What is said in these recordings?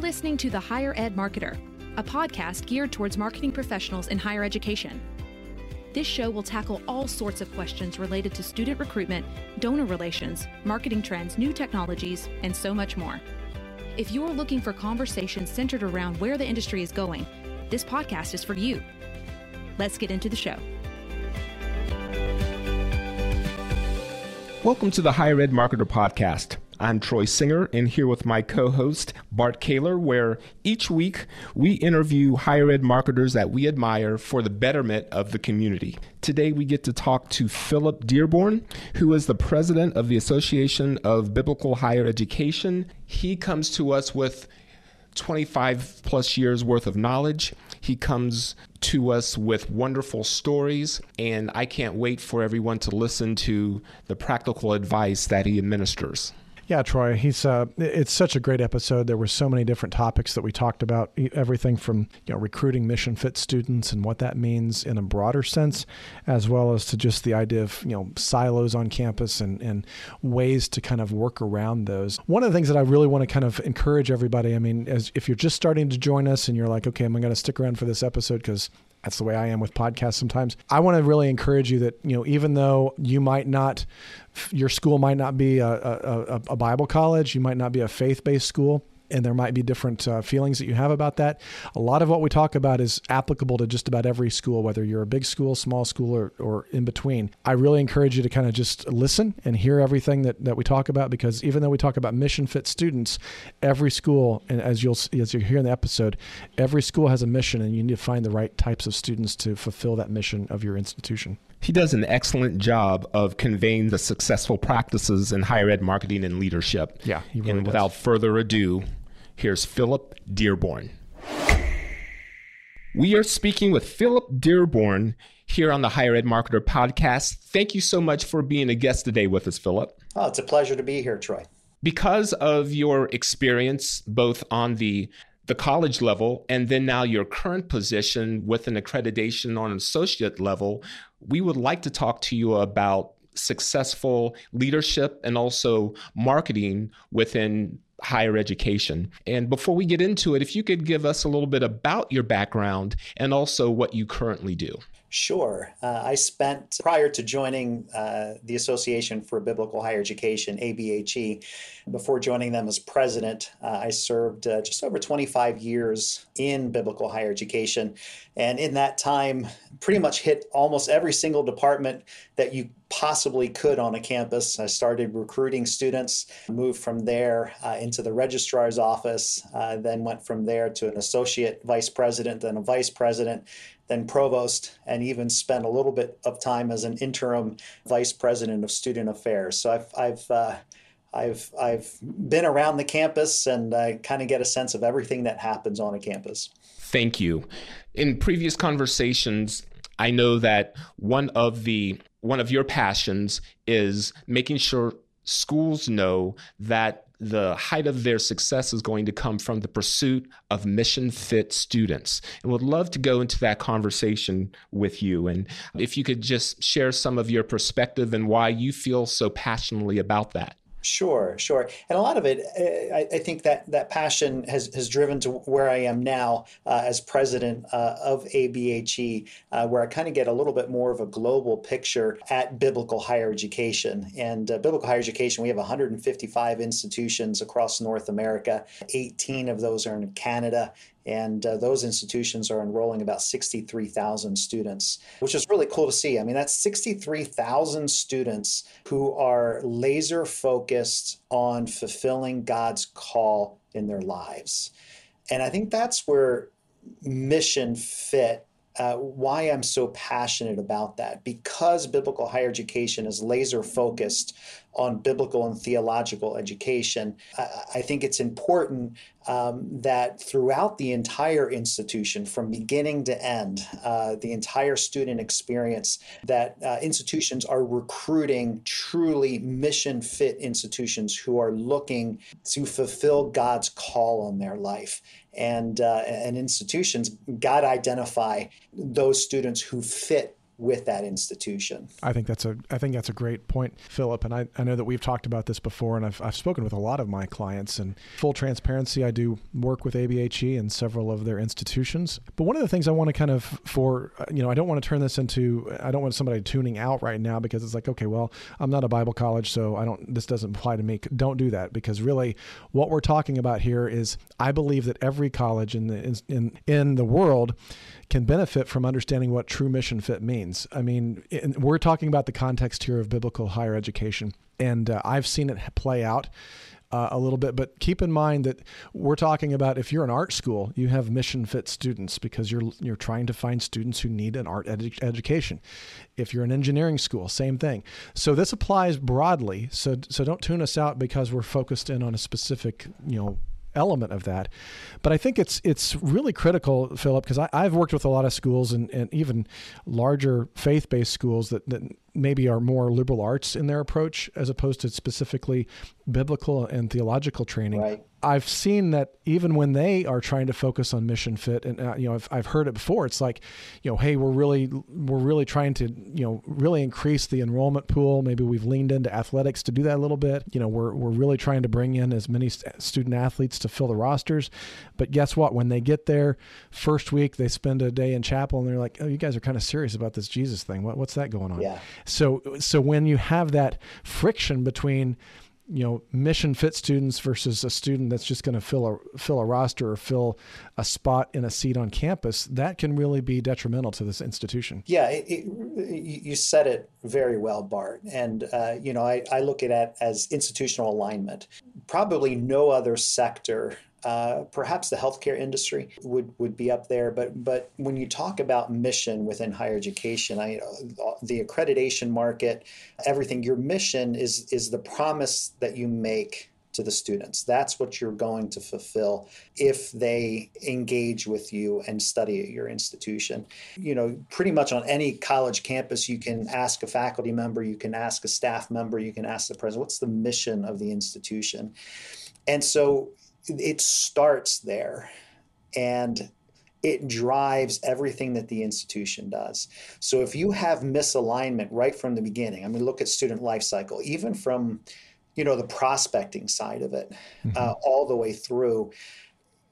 listening to The Higher Ed Marketer, a podcast geared towards marketing professionals in higher education. This show will tackle all sorts of questions related to student recruitment, donor relations, marketing trends, new technologies, and so much more. If you're looking for conversations centered around where the industry is going, this podcast is for you. Let's get into the show. Welcome to the Higher Ed Marketer Podcast. I'm Troy Singer, and here with my co host, Bart Caylor, where each week we interview higher ed marketers that we admire for the betterment of the community. Today we get to talk to Philip Dearborn, who is the president of the Association of Biblical Higher Education. He comes to us with 25 plus years worth of knowledge. He comes to us with wonderful stories, and I can't wait for everyone to listen to the practical advice that he administers. Yeah, Troy, he's uh, it's such a great episode. There were so many different topics that we talked about, everything from you know recruiting mission fit students and what that means in a broader sense, as well as to just the idea of you know silos on campus and and ways to kind of work around those. One of the things that I really want to kind of encourage everybody, I mean, as if you're just starting to join us and you're like, okay, I'm going to stick around for this episode because that's the way I am with podcasts sometimes. I want to really encourage you that, you know, even though you might not, your school might not be a, a, a Bible college, you might not be a faith based school, and there might be different uh, feelings that you have about that. A lot of what we talk about is applicable to just about every school, whether you're a big school, small school, or, or in between. I really encourage you to kind of just listen and hear everything that, that we talk about because even though we talk about mission fit students, every school, and as you'll as you hear in the episode, every school has a mission, and you need to find the right types of students to fulfill that mission of your institution. He does an excellent job of conveying the successful practices in higher ed marketing and leadership. Yeah, really and without further ado, Here's Philip Dearborn. We are speaking with Philip Dearborn here on the Higher Ed Marketer podcast. Thank you so much for being a guest today with us, Philip. Oh, it's a pleasure to be here, Troy. Because of your experience both on the the college level and then now your current position with an accreditation on an associate level, we would like to talk to you about successful leadership and also marketing within higher education. And before we get into it, if you could give us a little bit about your background and also what you currently do. Sure. Uh, I spent, prior to joining uh, the Association for Biblical Higher Education, ABHE, before joining them as president, uh, I served uh, just over 25 years in biblical higher education. And in that time, pretty much hit almost every single department that you possibly could on a campus. I started recruiting students, moved from there uh, into the registrar's office, uh, then went from there to an associate vice president, then a vice president, then provost, and even spent a little bit of time as an interim vice president of student affairs. So I've, I've uh, I've I've been around the campus and I kind of get a sense of everything that happens on a campus. Thank you. In previous conversations, I know that one of the one of your passions is making sure schools know that the height of their success is going to come from the pursuit of mission fit students. And would love to go into that conversation with you. And if you could just share some of your perspective and why you feel so passionately about that. Sure, sure, and a lot of it, eh, I, I, think that that passion has has driven to where I am now uh, as president uh, of ABHE, uh, where I kind of get a little bit more of a global picture at biblical higher education. And uh, biblical higher education, we have 155 institutions across North America. 18 of those are in Canada, and uh, those institutions are enrolling about 63,000 students, which is really cool to see. I mean, that's 63,000 students who are laser focused on fulfilling God's call in their lives. And I think that's where mission fit uh, why I'm so passionate about that. Because biblical higher education is laser focused on biblical and theological education, I, think it's important um, that throughout the entire institution, from beginning to end, uh, the entire student experience, that uh, institutions are recruiting truly mission fit institutions who are looking to fulfill God's call on their life. And, uh, and institutions to identify those students who fit with that institution. I think that's a I think that's a great point, Philip. And I, I know that we've talked about this before, and I've, I've spoken with a lot of my clients. And full transparency, I do work with ABHE and several of their institutions. But one of the things I want to kind of for uh, you know I don't want to turn this into I don't want somebody tuning out right now because it's like okay, well I'm not a Bible college, so I don't this doesn't apply to me. Don't do that because really what we're talking about here is I believe that every college in the in in the world can benefit from understanding what true mission fit means. I mean, we're talking about the context here of biblical higher education, and uh, I've seen it play out. Uh, a little bit, but keep in mind that we're talking about if you're an art school, you have mission fit students because you're you're trying to find students who need an art edu- education. If you're an engineering school, same thing. So this applies broadly. So so don't tune us out because we're focused in on a specific you know element of that. But I think it's it's really critical, Philip, because I've worked with a lot of schools and, and even larger faith based schools that, that maybe are more liberal arts in their approach as opposed to specifically biblical and theological training. Right. I've seen that even when they are trying to focus on mission fit, and uh, you know, I've, I've heard it before. It's like, you know, hey, we're really we're really trying to you know really increase the enrollment pool. Maybe we've leaned into athletics to do that a little bit. You know, we're we're really trying to bring in as many student athletes to fill the rosters. But guess what? When they get there, first week they spend a day in chapel, and they're like, oh, you guys are kind of serious about this Jesus thing. What, what's that going on? Yeah. So so when you have that friction between you know mission fit students versus a student that's just going to fill a fill a roster or fill a spot in a seat on campus that can really be detrimental to this institution. Yeah it, it, you said it very well bart. And uh, you know I, I look at it as institutional alignment. Probably no other sector uh, perhaps the healthcare industry would, would be up there, but but when you talk about mission within higher education, I the accreditation market, everything. Your mission is is the promise that you make to the students. That's what you're going to fulfill if they engage with you and study at your institution. You know, pretty much on any college campus, you can ask a faculty member, you can ask a staff member, you can ask the president, what's the mission of the institution? And so it starts there and it drives everything that the institution does. So if you have misalignment right from the beginning, I mean, look at student life cycle, even from, you know, the prospecting side of it, mm-hmm. uh, all the way through,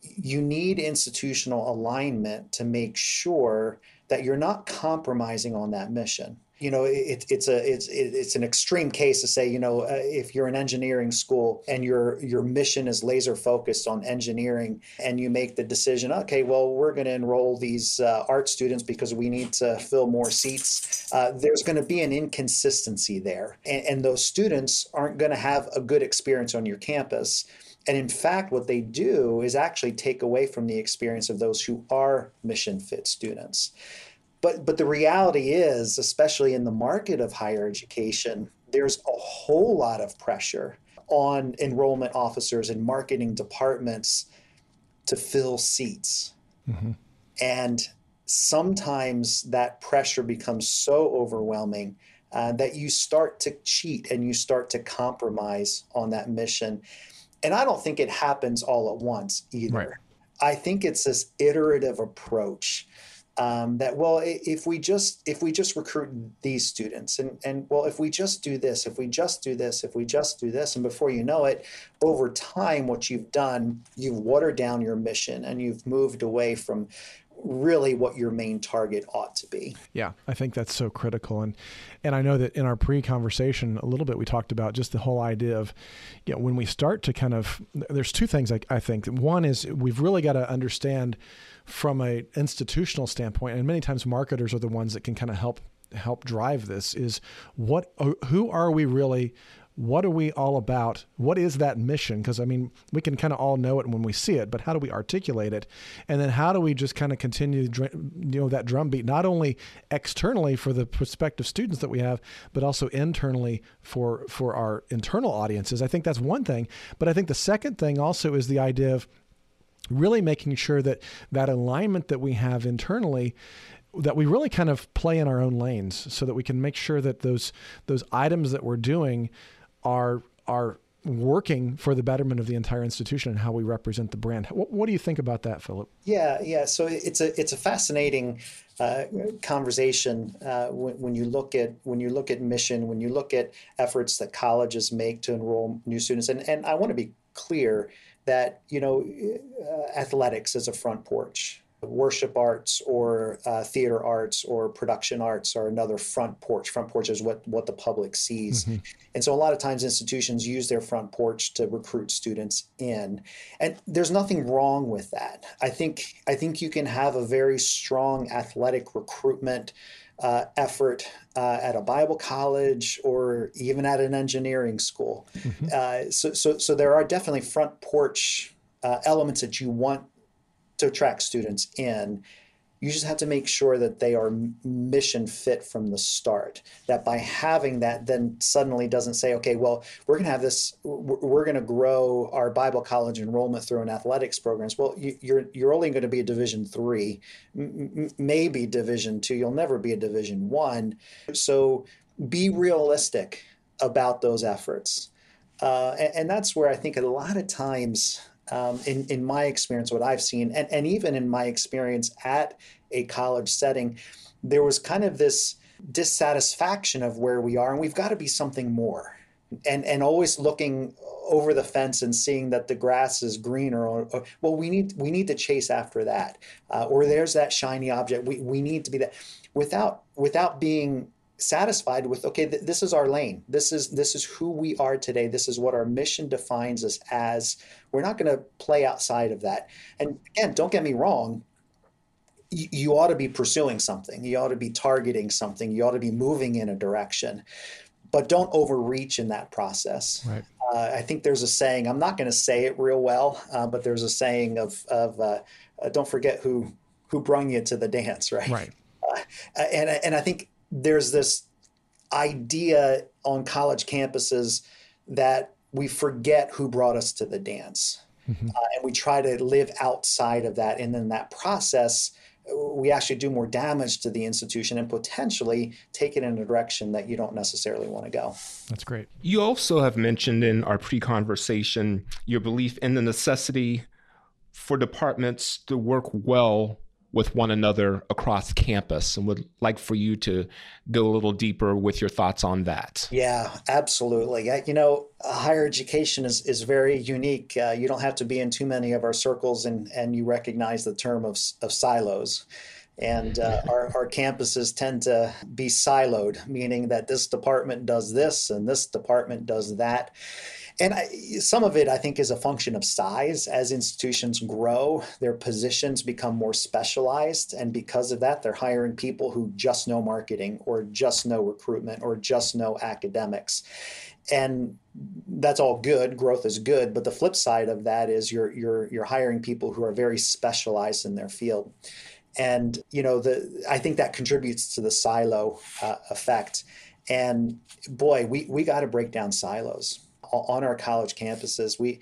you need institutional alignment to make sure that you're not compromising on that mission you know it, it's a it's it's an extreme case to say you know uh, if you're an engineering school and your your mission is laser focused on engineering and you make the decision okay well we're going to enroll these uh, art students because we need to fill more seats uh, there's going to be an inconsistency there and, and those students aren't going to have a good experience on your campus and in fact, what they do is actually take away from the experience of those who are mission fit students. But but the reality is, especially in the market of higher education, there's a whole lot of pressure on enrollment officers and marketing departments to fill seats. Mm-hmm. And sometimes that pressure becomes so overwhelming uh, that you start to cheat and you start to compromise on that mission. And I don't think it happens all at once either. Right. I think it's this iterative approach um, that well if we just if we just recruit these students and and well if we just do this if we just do this if we just do this and before you know it over time what you've done you've watered down your mission and you've moved away from really what your main target ought to be. Yeah, I think that's so critical and and I know that in our pre-conversation a little bit we talked about just the whole idea of you know when we start to kind of there's two things I, I think. One is we've really got to understand from a institutional standpoint, and many times marketers are the ones that can kind of help help drive this. Is what who are we really? What are we all about? What is that mission? Because I mean, we can kind of all know it when we see it, but how do we articulate it? And then how do we just kind of continue, you know, that drumbeat not only externally for the prospective students that we have, but also internally for for our internal audiences? I think that's one thing. But I think the second thing also is the idea of really making sure that that alignment that we have internally that we really kind of play in our own lanes so that we can make sure that those those items that we're doing are are working for the betterment of the entire institution and how we represent the brand. What, what do you think about that, Philip? Yeah, yeah. So it's a it's a fascinating uh, conversation uh, when, when, you look at when you look at mission, when you look at efforts that colleges make to enroll new students, and and I want to be clear that you know uh, athletics is a front porch worship arts or uh, theater arts or production arts are another front porch. Front porch is what, what the public sees. Mm-hmm. And so a lot of times institutions use their front porch to recruit students in. And there's nothing wrong with that. I think I think you can have a very strong athletic recruitment uh, effort uh, at a Bible college or even at an engineering school. Mm-hmm. Uh, so, so, so there are definitely front porch uh, elements that you want to attract students in. You just have to make sure that they are mission fit from the start. That by having that, then suddenly doesn't say, okay, well, we're going to have this, we're going to grow our Bible college enrollment through an athletics programs. Well, you're you're only going to be a Division three, maybe Division two. You'll never be a Division one. So be realistic about those efforts. Uh, and, and, that's where I think a lot of times um, in, in my experience, what I've seen, and, and even in my experience at a college setting, there was kind of this dissatisfaction of where we are, and we've got to be something more. And, and always looking over the fence and seeing that the grass is greener or, or well we need we need to chase after that uh, or there's that shiny object we, we need to be that without without being satisfied with okay th- this is our lane. This is this is who we are today. This is what our mission defines us as. We're not going to play outside of that. And again don't get me wrong you, you ought to be pursuing something. You ought to be targeting something. You ought to be moving in a direction. But don't overreach in that process. Right. Uh, i think there's a saying i'm not going to say it real well uh, but there's a saying of of uh, uh don't forget who who brung you to the dance right? Right. Uh, and and I think there's this idea on college campuses that we forget who brought us to the dance. Mm-hmm. Uh, and we try to live outside of that. And in that process, we actually do more damage to the institution and potentially take it in a direction that you don't necessarily want to go. That's great. You also have mentioned in our pre conversation your belief in the necessity for departments to work well with one another across campus and would like for you to go a little deeper with your thoughts on that. Yeah, absolutely. You know, higher education is, is very unique. Uh, you don't have to be in too many of our circles and, and you recognize the term of, of silos. And uh, our, our campuses tend to be siloed, meaning that this department does this and this department does that. And I, some of it, I think, is a function of size. As institutions grow, their positions become more specialized. And because of that, they're hiring people who just know marketing or just know recruitment or just know academics. And that's all good. Growth is good. But the flip side of that is you're, you're, you're hiring people who are very specialized in their field. And, you know, the, I think that contributes to the silo uh, effect. And boy, we, we got to break down silos on our college campuses. We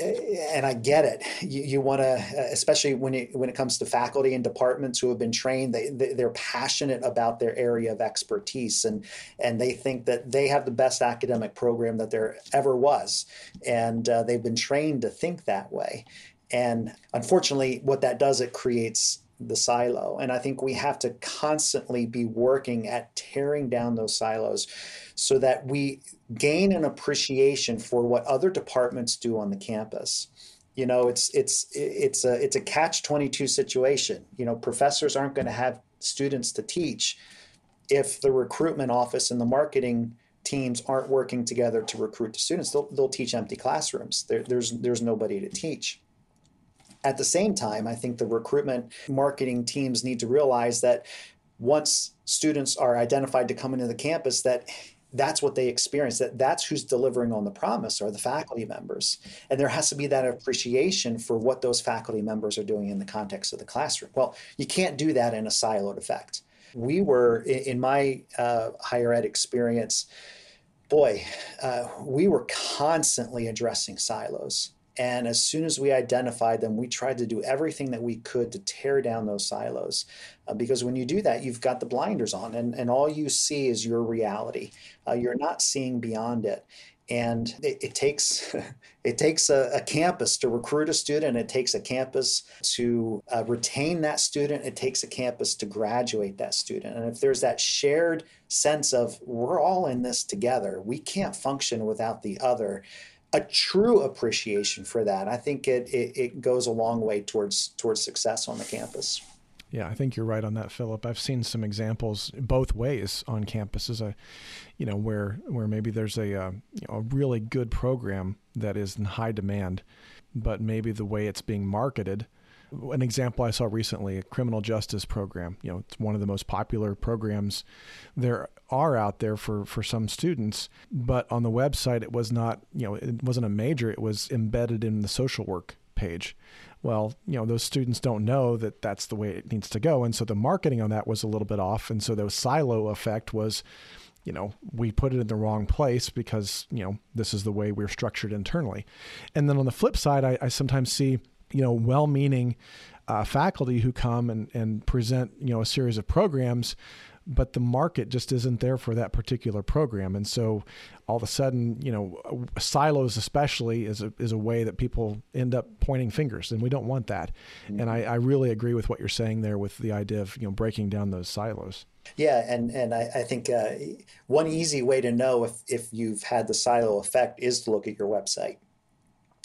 and I get it. You, you want to, especially when it when it comes to faculty and departments who have been trained, they, they are passionate about their area of expertise, and and they think that they have the best academic program that there ever was, and uh, they've been trained to think that way. And unfortunately, what that does, it creates the silo. And I think we have to constantly be working at tearing down those silos so that we gain an appreciation for what other departments do on the campus. You know, it's it's it's a it's a catch 22 situation. You know, professors aren't going to have students to teach if the recruitment office and the marketing teams aren't working together to recruit the students. They'll, they'll teach empty classrooms. There, there's there's nobody to teach. At the same time, I think the recruitment marketing teams need to realize that once students are identified to come into the campus, that that's what they experience that that's who's delivering on the promise are the faculty members. And there has to be that appreciation for what those faculty members are doing in the context of the classroom. Well you can't do that in a siloed effect. We were in my uh, higher ed experience boy uh, we were constantly addressing silos and as soon as we identified them, we tried to do everything that we could to tear down those silos. Uh, because when you do that, you've got the blinders on, and, and all you see is your reality. Uh, you're not seeing beyond it. and it, it takes it takes a, a, campus to recruit a student it takes a campus to uh, retain that student it takes a campus to graduate that student and if there's that shared sense of we're all in this together we can't function without the other a true appreciation for that i think it, it, it goes a long way towards towards success on the campus yeah, I think you're right on that, Philip. I've seen some examples both ways on campuses. I, you know, where where maybe there's a uh, you know, a really good program that is in high demand, but maybe the way it's being marketed. An example I saw recently, a criminal justice program. You know, it's one of the most popular programs there are out there for for some students. But on the website, it was not. You know, it wasn't a major. It was embedded in the social work page well, you know, those students don't know that that's the way it needs to go. And so the marketing on that was a little bit off. And so the silo effect was, you know, we put it in the wrong place because, you know, this is the way we're structured internally. And then on the flip side, I, I sometimes see, you know, well meaning uh, faculty who come and, and present, you know, a series of programs but the market just isn't there for that particular program. And so all of a sudden, you know, silos especially is a, is a way that people end up pointing fingers, and we don't want that. Mm-hmm. And I, I really agree with what you're saying there with the idea of, you know, breaking down those silos. Yeah, and and I, I think uh, one easy way to know if if you've had the silo effect is to look at your website.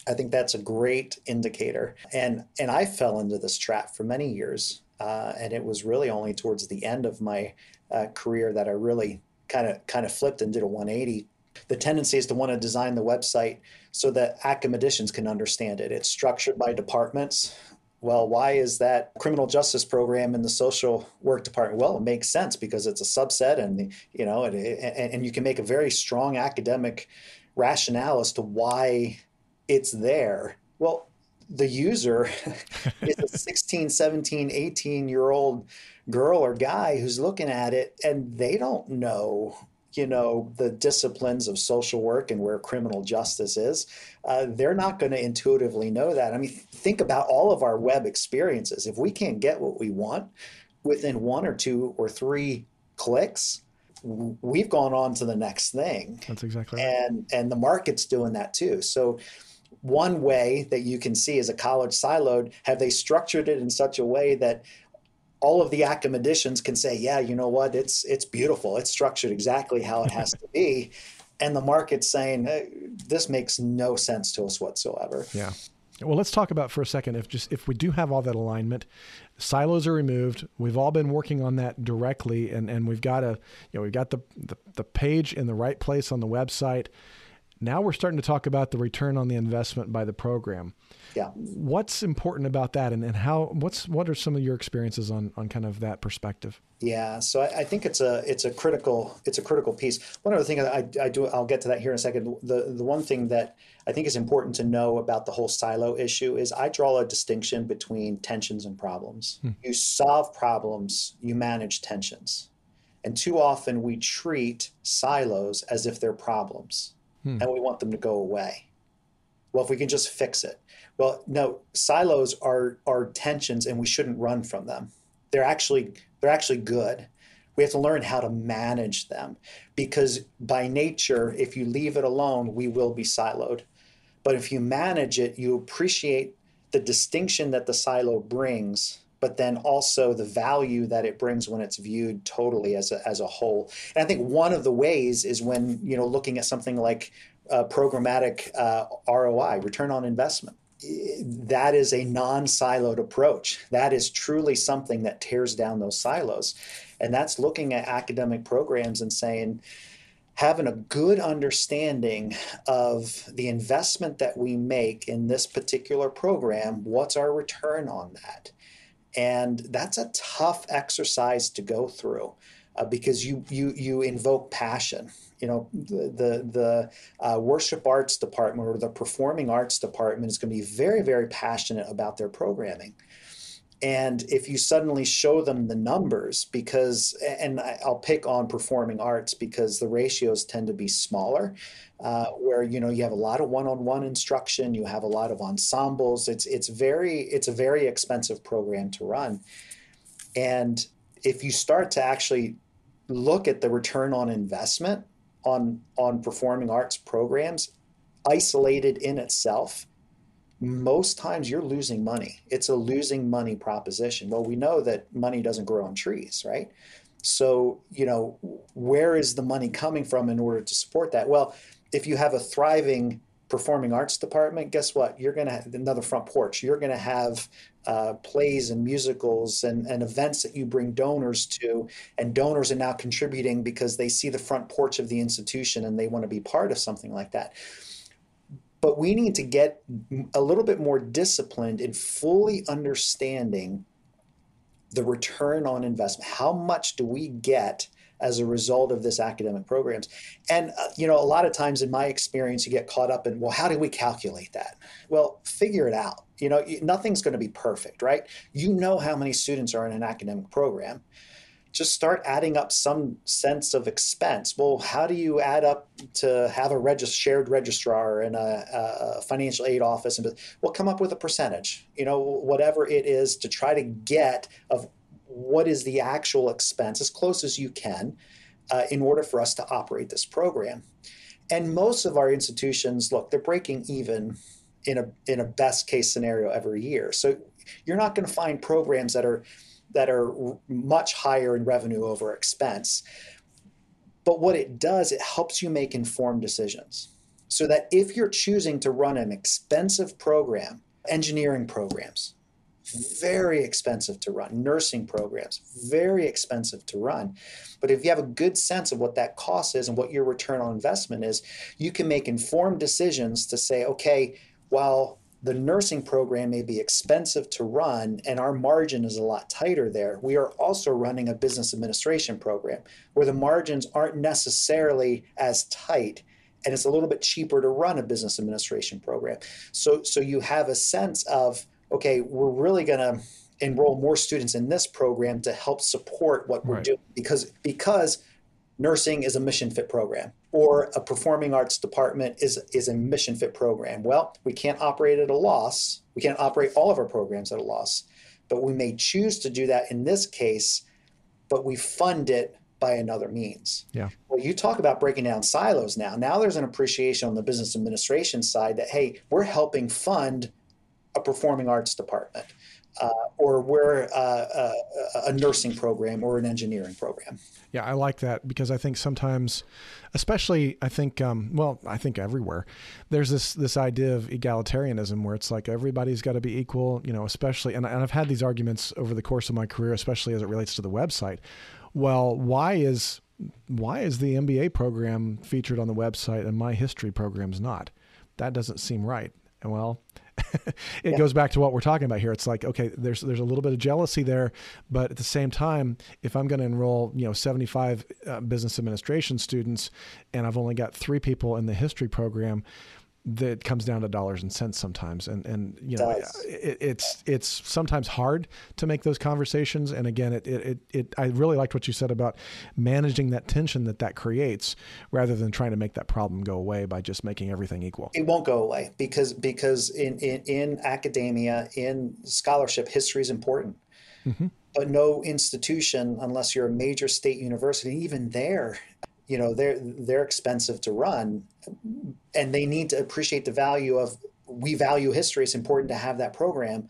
I think that's a great indicator, and and I fell into this trap for many years, uh, and it was really only towards the end of my uh, career that I really kind of kind of flipped and did a 180. The tendency is to want to design the website so that academicians can understand it. It's structured by departments. Well, why is that criminal justice program in the social work department? Well, it makes sense because it's a subset, and you know, and, and you can make a very strong academic rationale as to why it's there. Well, the user is a 16, 17, 18 year old girl or guy who's looking at it and they don't know you know the disciplines of social work and where criminal justice is. Uh, they're not going to intuitively know that. I mean think about all of our web experiences. If we can't get what we want within one or two or three clicks we've gone on to the next thing. That's exactly right. And and the market's doing that too. So one way that you can see as a college siloed have they structured it in such a way that all of the academicians can say, yeah, you know what, it's it's beautiful, it's structured exactly how it has to be, and the market's saying hey, this makes no sense to us whatsoever. Yeah. Well, let's talk about for a second if just if we do have all that alignment, silos are removed. We've all been working on that directly, and and we've got a you know we've got the, the the page in the right place on the website. Now we're starting to talk about the return on the investment by the program. Yeah. What's important about that, and, and how? What's what are some of your experiences on on kind of that perspective? Yeah, so I, I think it's a it's a critical it's a critical piece. One other thing I, I do I'll get to that here in a second. The the one thing that I think is important to know about the whole silo issue is I draw a distinction between tensions and problems. Hmm. You solve problems, you manage tensions. And too often we treat silos as if they're problems hmm. and we want them to go away. Well, if we can just fix it. Well, no, silos are are tensions, and we shouldn't run from them. They're actually they're actually good. We have to learn how to manage them because by nature, if you leave it alone, we will be siloed. But if you manage it, you appreciate the distinction that the silo brings, but then also the value that it brings when it's viewed totally as a, as a whole. And I think one of the ways is when, you know, looking at something like uh, programmatic uh, ROI, return on investment that is a non siloed approach. That is truly something that tears down those silos. And that's looking at academic programs and saying, having a good understanding of the investment that we make in this particular program, what's our return on that? And that's a tough exercise to go through uh, because you, you, you invoke passion. You know the the, the uh, worship arts department or the performing arts department is going to be very very passionate about their programming and if you suddenly show them the numbers because and i'll pick on performing arts because the ratios tend to be smaller uh, where you know you have a lot of one-on-one instruction you have a lot of ensembles. It's it's very it's a very expensive program to run. And if you start to actually look at the return on investment on on performing arts programs isolated in itself most times you're losing money it's a losing money proposition well we know that money doesn't grow on trees right so you know where is the money coming from in order to support that well if you have a thriving performing arts department, guess what? You're going to have another front porch. You're going to have uh, plays and musicals and, and events that you bring donors to, and donors are now contributing because they see the front porch of the institution and they want to be part of something like that. But we need to get a little bit more disciplined in fully understanding the return on investment. How much do we get as a result of this academic programs. And, uh, you know, a lot of times in my experience, you get caught up in, well, how do we calculate that? Well, figure it out. You know, nothing's going to be perfect, right? You know how many students are in an academic program. Just start adding up some sense of expense. Well, how do you add up to have a regis- shared registrar and a, a financial aid office? And well, come up with a percentage. You know, whatever it is to try to get of what is the actual expense as close as you can uh, in order for us to operate this program. And most of our institutions, look, they're breaking even in a in a best case scenario every year. So you're not going to find programs that are that are much higher in revenue over expense. But what it does, it helps you make informed decisions. So that if you're choosing to run an expensive program, engineering programs, very expensive to run. Nursing programs, very expensive to run. But if you have a good sense of what that cost is and what your return on investment is, you can make informed decisions to say, okay, while the nursing program may be expensive to run and our margin is a lot tighter there, we are also running a business administration program where the margins aren't necessarily as tight and it's a little bit cheaper to run a business administration program. So so you have a sense of okay, we're really going to enroll more students in this program to help support what we're right. doing because because nursing is a mission fit program or a performing arts department is is a mission fit program. Well, we can't operate at a loss. We can't operate all of our programs at a loss, but we may choose to do that in this case, but we fund it by another means. Yeah. Well, you talk about breaking down silos now. Now there's an appreciation on the business administration side that hey, we're helping fund a performing arts department, uh, or we're uh, a, uh, a nursing program or an engineering program. Yeah, I like that because I think sometimes, especially I think, um, well, I think everywhere, there's this this idea of egalitarianism where it's like everybody's got to be equal, you know, especially, and, and I've had these arguments over the course of my career, especially as it relates to the website. Well, why is why is the MBA program featured on the website and my history program is not? That doesn't seem right. And well, it yeah. goes back to what we're talking about here. It's like, okay, there's there's a little bit of jealousy there, but at the same time, if I'm going to enroll, you know, 75 uh, business administration students, and I've only got three people in the history program, that comes down to dollars and cents sometimes. And and you know it, it's it's sometimes hard to make those conversations. And again it, it it I really liked what you said about managing that tension that that creates rather than trying to make that problem go away by just making everything equal. It won't go away because because in in, in academia in scholarship history is important. Mm-hmm. but no institution unless you're a major state university even there you know they're they're expensive to run and they need to appreciate the value of we value history it's important to have that program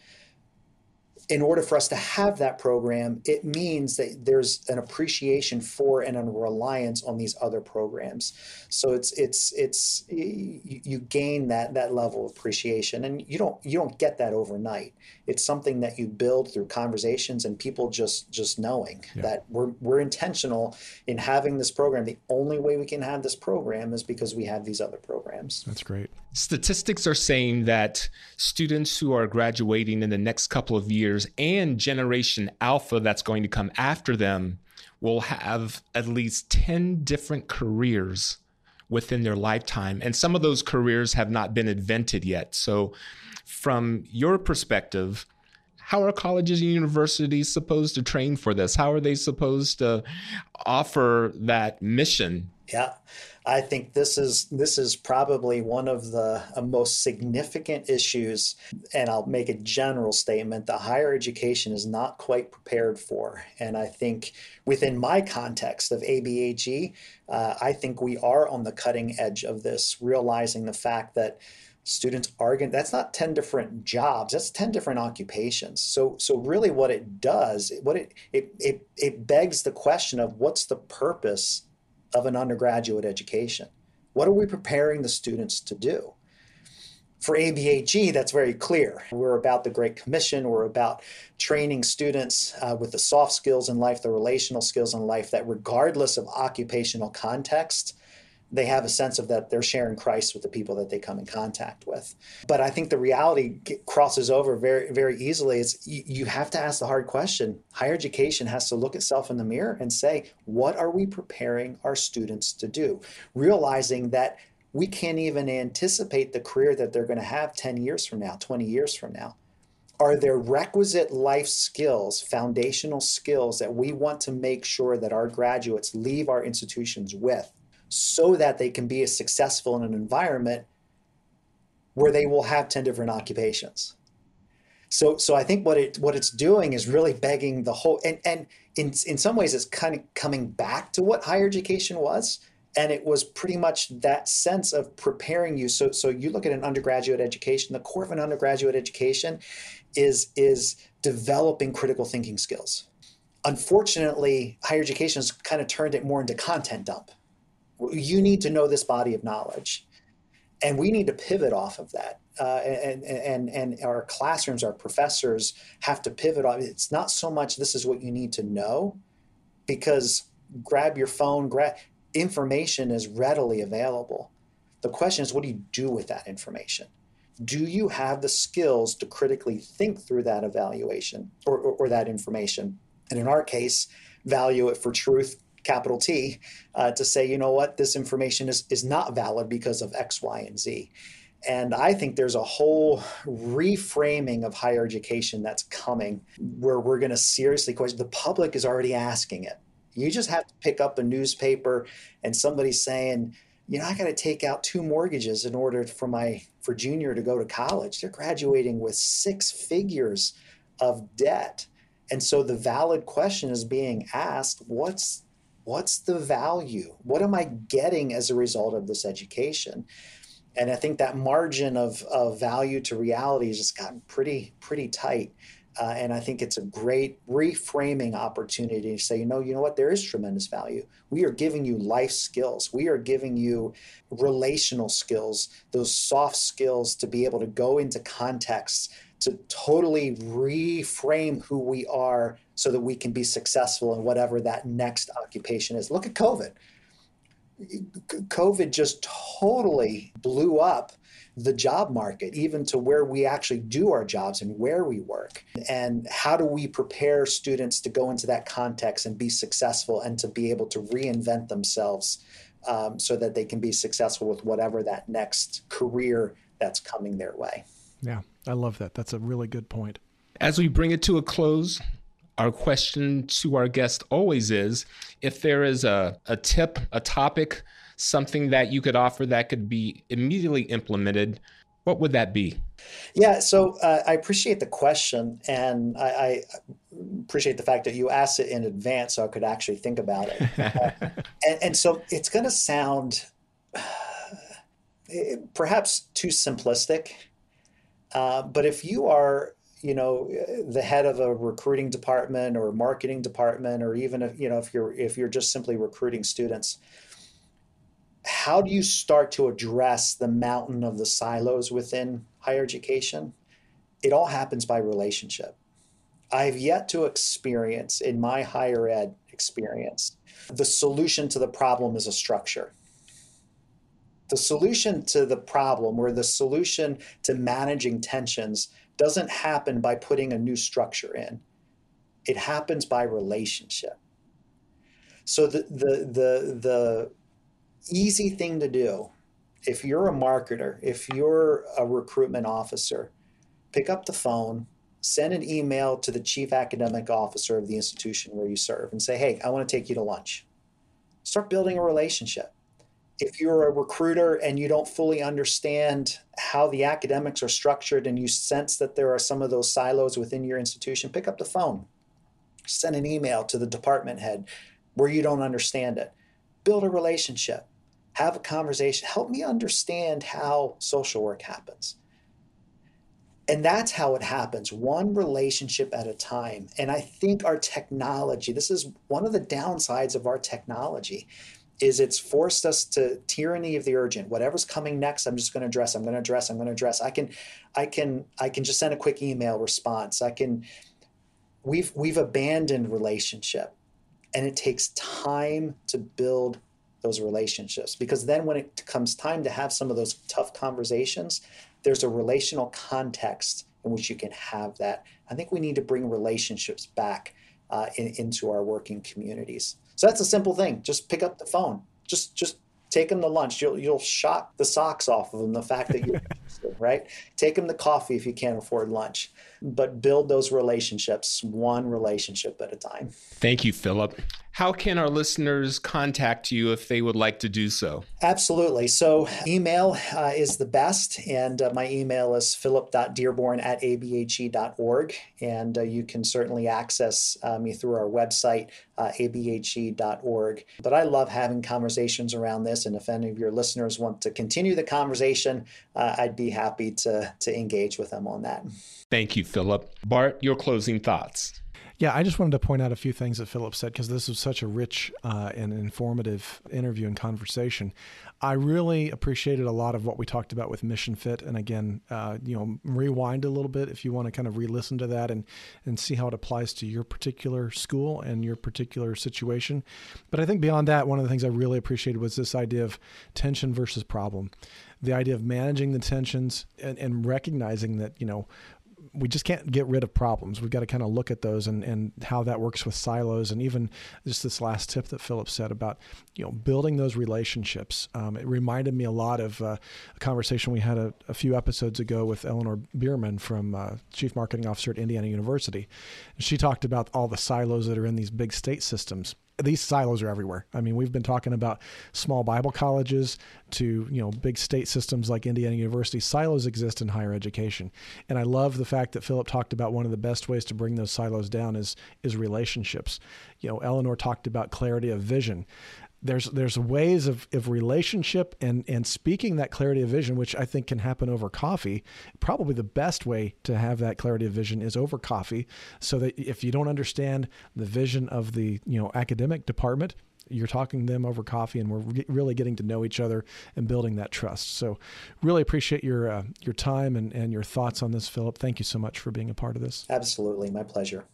in order for us to have that program, it means that there's an appreciation for and a reliance on these other programs. So it's it's it's you, gain that that level of appreciation, and you don't you don't get that overnight. It's something that you build through conversations and people just just knowing yeah. that we're we're intentional in having this program. The only way we can have this program is because we have these other programs. That's great. Statistics are saying that students who are graduating in the next couple of years and Generation Alpha that's going to come after them will have at least 10 different careers within their lifetime. And some of those careers have not been invented yet. So, from your perspective, how are colleges and universities supposed to train for this? How are they supposed to offer that mission Yeah, I think this is this is probably one of the uh, most significant issues, and I'll make a general statement: the higher education is not quite prepared for. And I think within my context of ABHE, uh, I think we are on the cutting edge of this, realizing the fact that students are going that's not 10 different jobs that's 10 different occupations so so really what it does what it it it, it begs the question of what's the purpose of an undergraduate education. What are we preparing the students to do? For ABHE, that's very clear. We're about the Great Commission. We're about training students uh, with the soft skills in life, the relational skills in life, that regardless of occupational context, they have a sense of that they're sharing Christ with the people that they come in contact with. But I think the reality crosses over very, very easily. Is you, you have to ask the hard question. Higher education has to look itself in the mirror and say, what are we preparing our students to do? Realizing that we can't even anticipate the career that they're going to have 10 years from now, 20 years from now. Are there requisite life skills, foundational skills that we want to make sure that our graduates leave our institutions with? So that they can be as successful in an environment where they will have 10 different occupations. So, so I think what it what it's doing is really begging the whole and and in in some ways it's kind of coming back to what higher education was and it was pretty much that sense of preparing you. So so you look at an undergraduate education the core of an undergraduate education is is developing critical thinking skills. Unfortunately higher education has kind of turned it more into content dump you need to know this body of knowledge. And we need to pivot off of that. Uh, and, and and our classrooms our professors have to pivot off. It's not so much this is what you need to know because grab your phone grab information is readily available. The question is what do you do with that information? Do you have the skills to critically think through that evaluation or, or, or that information? And in our case value it for truth capital T, uh, to say, you know what, this information is, is not valid because of X, Y, and Z. And I think there's a whole reframing of higher education that's coming where we're going to seriously question. The public is already asking it. You just have to pick up a newspaper and somebody's saying, you know, I got to take out two mortgages in order for my for junior to go to college. They're graduating with six figures of debt. And so the valid question is being asked, what's what's the value? What am I getting as a result of this education? And I think that margin of, of value to reality has just gotten pretty, pretty tight. Uh, and I think it's a great reframing opportunity to say, you know, you know what, there is tremendous value. We are giving you life skills. We are giving you relational skills, those soft skills to be able to go into contexts to totally reframe who we are so that we can be successful in whatever that next occupation is. Look at COVID. COVID just totally blew up the job market, even to where we actually do our jobs and where we work. And how do we prepare students to go into that context and be successful and to be able to reinvent themselves um, so that they can be successful with whatever that next career that's coming their way? Yeah, I love that. That's a really good point. As we bring it to a close, our question to our guest always is if there is a, a tip, a topic, something that you could offer that could be immediately implemented, what would that be? Yeah, so uh, I appreciate the question, and I, I, appreciate the fact that you asked it in advance so I could actually think about it. uh, and, and, so it's going to sound uh, perhaps too simplistic, uh, but if you are you know the head of a recruiting department or marketing department or even if you know if you're if you're just simply recruiting students how do you start to address the mountain of the silos within higher education? It all happens by relationship. I've yet to experience in my higher ed experience the solution to the problem is a structure. The solution to the problem or the solution to managing tensions doesn't happen by putting a new structure in. It happens by relationship. So the the the the easy thing to do if you're a marketer, if you're a recruitment officer, pick up the phone, send an email to the chief academic officer of the institution where you serve and say, "Hey, I want to take you to lunch." start building a relationship. If you're a recruiter and you don't fully understand how the academics are structured and you sense that there are some of those silos within your institution, pick up the phone, send an email to the department head where you don't understand it. Build a relationship, have a conversation, help me understand how social work happens. And that's how it happens one relationship at a time. And i think our technology this is one of the downsides of our technology is it's forced us to tyranny of the urgent whatever's coming next i'm just going to address i'm going to address i'm going to address i can i can i can just send a quick email response i can we've we've abandoned relationship and it takes time to build those relationships because then when it comes time to have some of those tough conversations there's a relational context in which you can have that. I think we need to bring relationships back uh, in, into our working communities. So that's a simple thing. Just pick up the phone. Just just take them to lunch. You'll you'll shock the socks off of them. The fact that you're right. Take them to coffee if you can't afford lunch, but build those relationships one relationship at a time. Thank you, Philip. How can our listeners contact you if they would like to do so? Absolutely. So, email uh, is the best. And uh, my email is philip.dearborn at abhe.org. And uh, you can certainly access uh, me through our website, uh, abhe.org. But I love having conversations around this. And if any of your listeners want to continue the conversation, uh, I'd be happy to, to engage with them on that. Thank you, Philip. Bart, your closing thoughts. Yeah, I just wanted to point out a few things that Philip said because this was such a rich uh, and informative interview and conversation. I really appreciated a lot of what we talked about with Mission Fit, and again, uh, you know, rewind a little bit if you want to kind of re-listen to that and and see how it applies to your particular school and your particular situation. But I think beyond that, one of the things I really appreciated was this idea of tension versus problem the idea of managing the tensions and, and, recognizing that you know we just can't get rid of problems. We've got to kind of look at those and, and how that works with silos, and even just this last tip that Philip said about you know building those relationships. Um, it reminded me a lot of uh, a conversation we had a, a, few episodes ago with Eleanor Berman from uh, Chief Marketing Officer at Indiana University. And she talked about all the silos that are in these big state systems these silos are everywhere. I mean, we've been talking about small Bible colleges to you know big state systems like Indiana University. Silos exist in higher education, and I love the fact that Philip talked about one of the best ways to bring those silos down is is relationships. You know, Eleanor talked about clarity of vision there's there's ways of, of relationship and and speaking that clarity of vision which i think can happen over coffee. Probably the best way to have that clarity of vision is over coffee so that if you don't understand the vision of the you know academic department you're talking to them over coffee and we're really getting to know each other and building that trust. So really appreciate your uh, your time and, and your thoughts on this philip. Thank you so much for being a part of this. Absolutely. My pleasure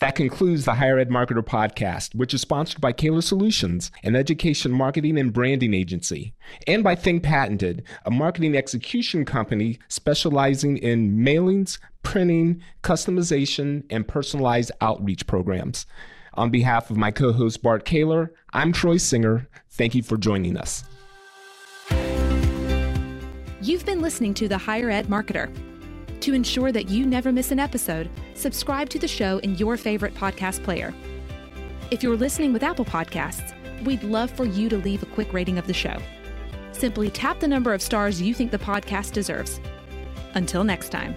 that concludes the Higher Ed Marketer podcast, which is sponsored by Caylor Solutions, an education marketing and branding agency, and by Think Patented, a marketing execution company specializing in mailings, printing, customization, and personalized outreach programs. On behalf of my co host Bart Caylor, I'm Troy Singer. Thank you for joining us. You've been listening to The Higher Ed Marketer. To ensure that you never miss an episode, subscribe to the show in your favorite podcast player. If you're listening with Apple Podcasts, we'd love for you to leave a quick rating of the show. Simply tap the number of stars you think the podcast deserves. Until next time.